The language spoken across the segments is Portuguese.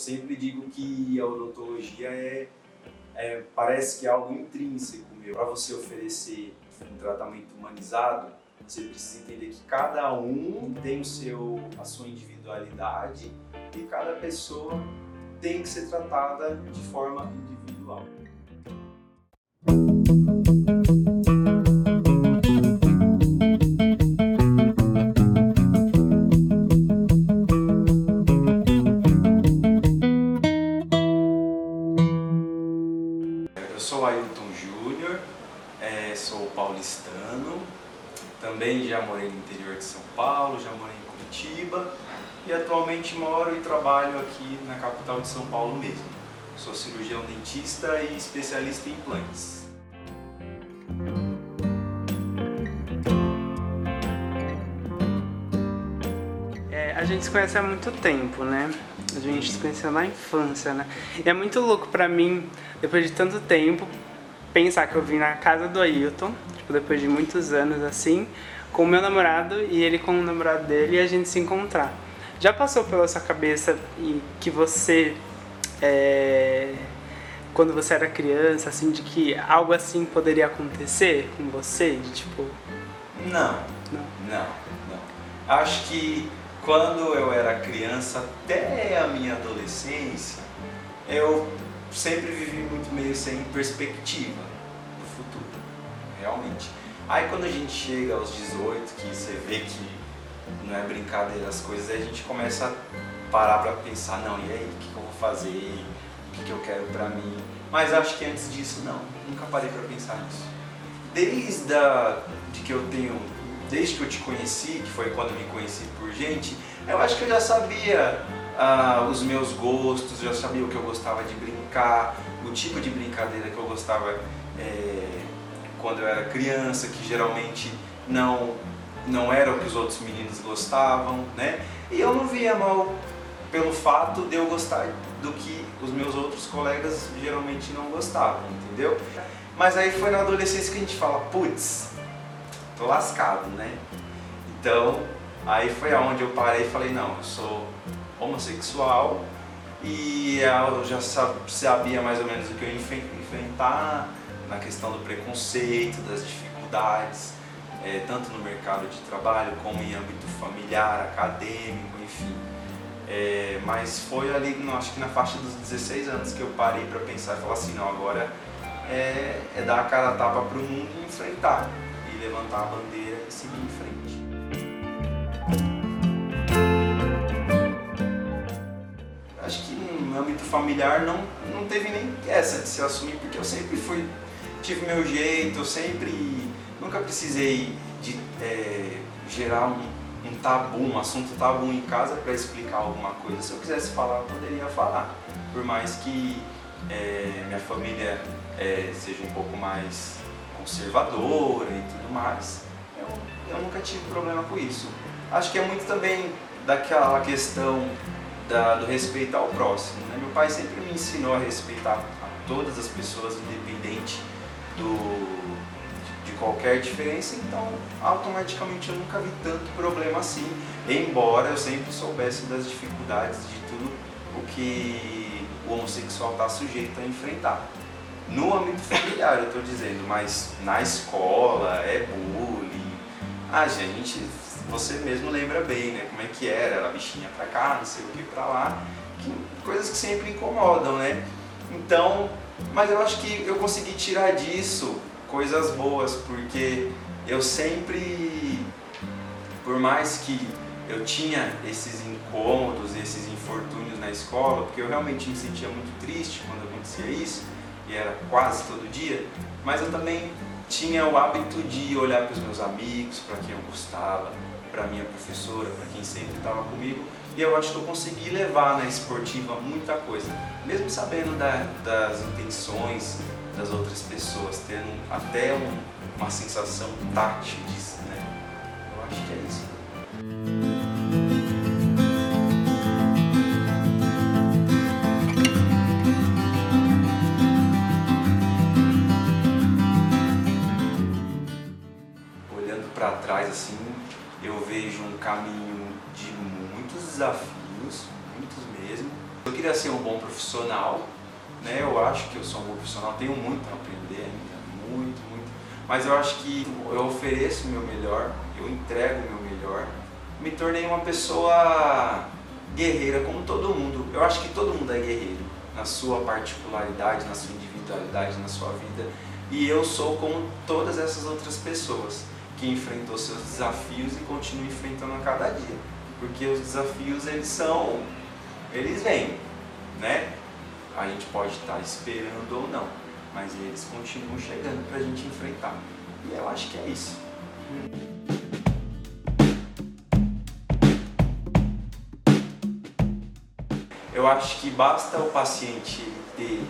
sempre digo que a odontologia é, é parece que é algo intrínseco meu. Para você oferecer um tratamento humanizado, você precisa entender que cada um tem o seu, a sua individualidade e cada pessoa tem que ser tratada de forma individual. Também já morei no interior de São Paulo, já morei em Curitiba e atualmente moro e trabalho aqui na capital de São Paulo mesmo. Sou cirurgião dentista e especialista em implantes. É, a gente se conhece há muito tempo, né? A gente se conheceu na infância, né? E é muito louco pra mim, depois de tanto tempo, pensar que eu vim na casa do Ailton, tipo, depois de muitos anos assim, com o meu namorado e ele com o namorado dele e a gente se encontrar. Já passou pela sua cabeça e que você, é, quando você era criança, assim, de que algo assim poderia acontecer com você? De tipo. Não, Não. não, não. Acho que quando eu era criança, até a minha adolescência, eu sempre vivi muito meio sem perspectiva realmente. Aí quando a gente chega aos 18, que você vê que não é brincadeira as coisas, aí a gente começa a parar pra pensar, não, e aí, o que, eu vou fazer? O que, que eu quero pra mim? Mas acho que antes disso, não, nunca parei pra pensar nisso. Desde a, de que eu tenho, desde que eu te conheci, que foi quando me conheci por gente, eu acho que eu já sabia ah, os meus gostos, já sabia o que eu gostava de brincar, o tipo de brincadeira que eu gostava é, quando eu era criança, que geralmente não não era o que os outros meninos gostavam, né? E eu não via mal pelo fato de eu gostar do que os meus outros colegas geralmente não gostavam, entendeu? Mas aí foi na adolescência que a gente fala, putz, tô lascado, né? Então, aí foi aonde eu parei e falei, não, eu sou homossexual e eu já sabia mais ou menos o que eu enfrentar na questão do preconceito, das dificuldades, é, tanto no mercado de trabalho como em âmbito familiar, acadêmico, enfim. É, mas foi ali, no, acho que na faixa dos 16 anos que eu parei para pensar e falar assim, não, agora é, é dar a cara tapa para o mundo e enfrentar, e levantar a bandeira e seguir em frente. Acho que no âmbito familiar não, não teve nem essa de se assumir, porque eu sempre fui, tive meu jeito, eu sempre, nunca precisei de é, gerar um, um tabu, um assunto tabu em casa para explicar alguma coisa. Se eu quisesse falar, eu poderia falar. Por mais que é, minha família é, seja um pouco mais conservadora e tudo mais, eu, eu nunca tive problema com isso. Acho que é muito também daquela questão da, do respeito ao próximo. Né? Meu pai sempre me ensinou a respeitar a todas as pessoas, independente do, de qualquer diferença, então automaticamente eu nunca vi tanto problema assim, embora eu sempre soubesse das dificuldades de tudo o que o homossexual está sujeito a enfrentar. No âmbito familiar, eu estou dizendo, mas na escola é bullying. A gente, você mesmo lembra bem, né? Como é que era, era bichinha pra cá, não sei o que pra lá, que, coisas que sempre incomodam, né? Então, mas eu acho que eu consegui tirar disso coisas boas, porque eu sempre, por mais que eu tinha esses incômodos, esses infortúnios na escola, porque eu realmente me sentia muito triste quando acontecia isso, e era quase todo dia, mas eu também tinha o hábito de olhar para os meus amigos, para quem eu gostava, para minha professora, para quem sempre estava comigo, e eu acho que eu consegui levar na esportiva muita coisa, mesmo sabendo da, das intenções das outras pessoas, tendo até um, uma sensação tátil disso, né? Eu acho que é isso. Olhando para trás assim, eu vejo um caminho de muitos desafios, muitos mesmo. Eu queria ser um bom profissional, né? Eu acho que eu sou um bom profissional, tenho muito a aprender ainda, muito, muito. Mas eu acho que eu ofereço o meu melhor, eu entrego o meu melhor. Me tornei uma pessoa guerreira como todo mundo. Eu acho que todo mundo é guerreiro na sua particularidade, na sua individualidade, na sua vida. E eu sou como todas essas outras pessoas que enfrentou seus desafios e continua enfrentando a cada dia. Porque os desafios eles são, eles vêm, né? A gente pode estar esperando ou não, mas eles continuam chegando para a gente enfrentar. E eu acho que é isso. Eu acho que basta o paciente ter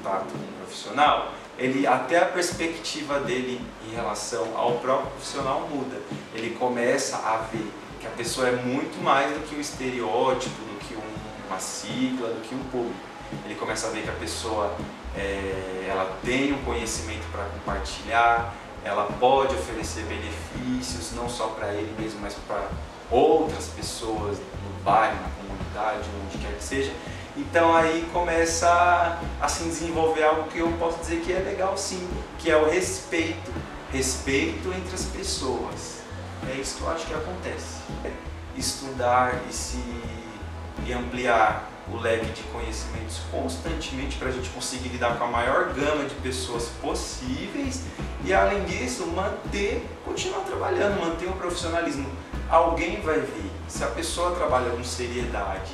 contato com um profissional, ele até a perspectiva dele em relação ao próprio profissional muda. Ele começa a ver que a pessoa é muito mais do que um estereótipo, do que um, uma sigla, do que um público. Ele começa a ver que a pessoa é, ela tem um conhecimento para compartilhar, ela pode oferecer benefícios não só para ele mesmo, mas para outras pessoas no bairro, na comunidade, onde quer que seja. Então aí começa a se desenvolver algo que eu posso dizer que é legal sim, que é o respeito. Respeito entre as pessoas. É isso que eu acho que acontece. Estudar e se e ampliar o leque de conhecimentos constantemente para a gente conseguir lidar com a maior gama de pessoas possíveis e além disso manter, continuar trabalhando, manter o profissionalismo. Alguém vai ver se a pessoa trabalha com seriedade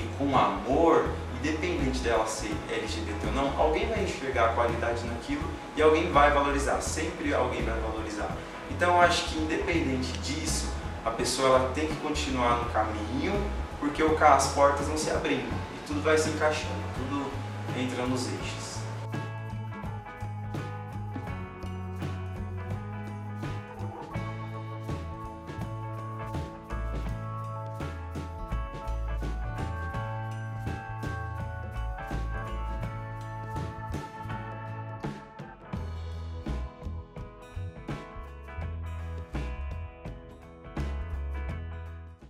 e com amor, independente dela ser LGBT ou não, alguém vai enxergar a qualidade naquilo e alguém vai valorizar, sempre alguém vai valorizar. Então eu acho que independente disso, a pessoa ela tem que continuar no caminho, porque as portas não se abrindo e tudo vai se encaixando, tudo entra nos eixos.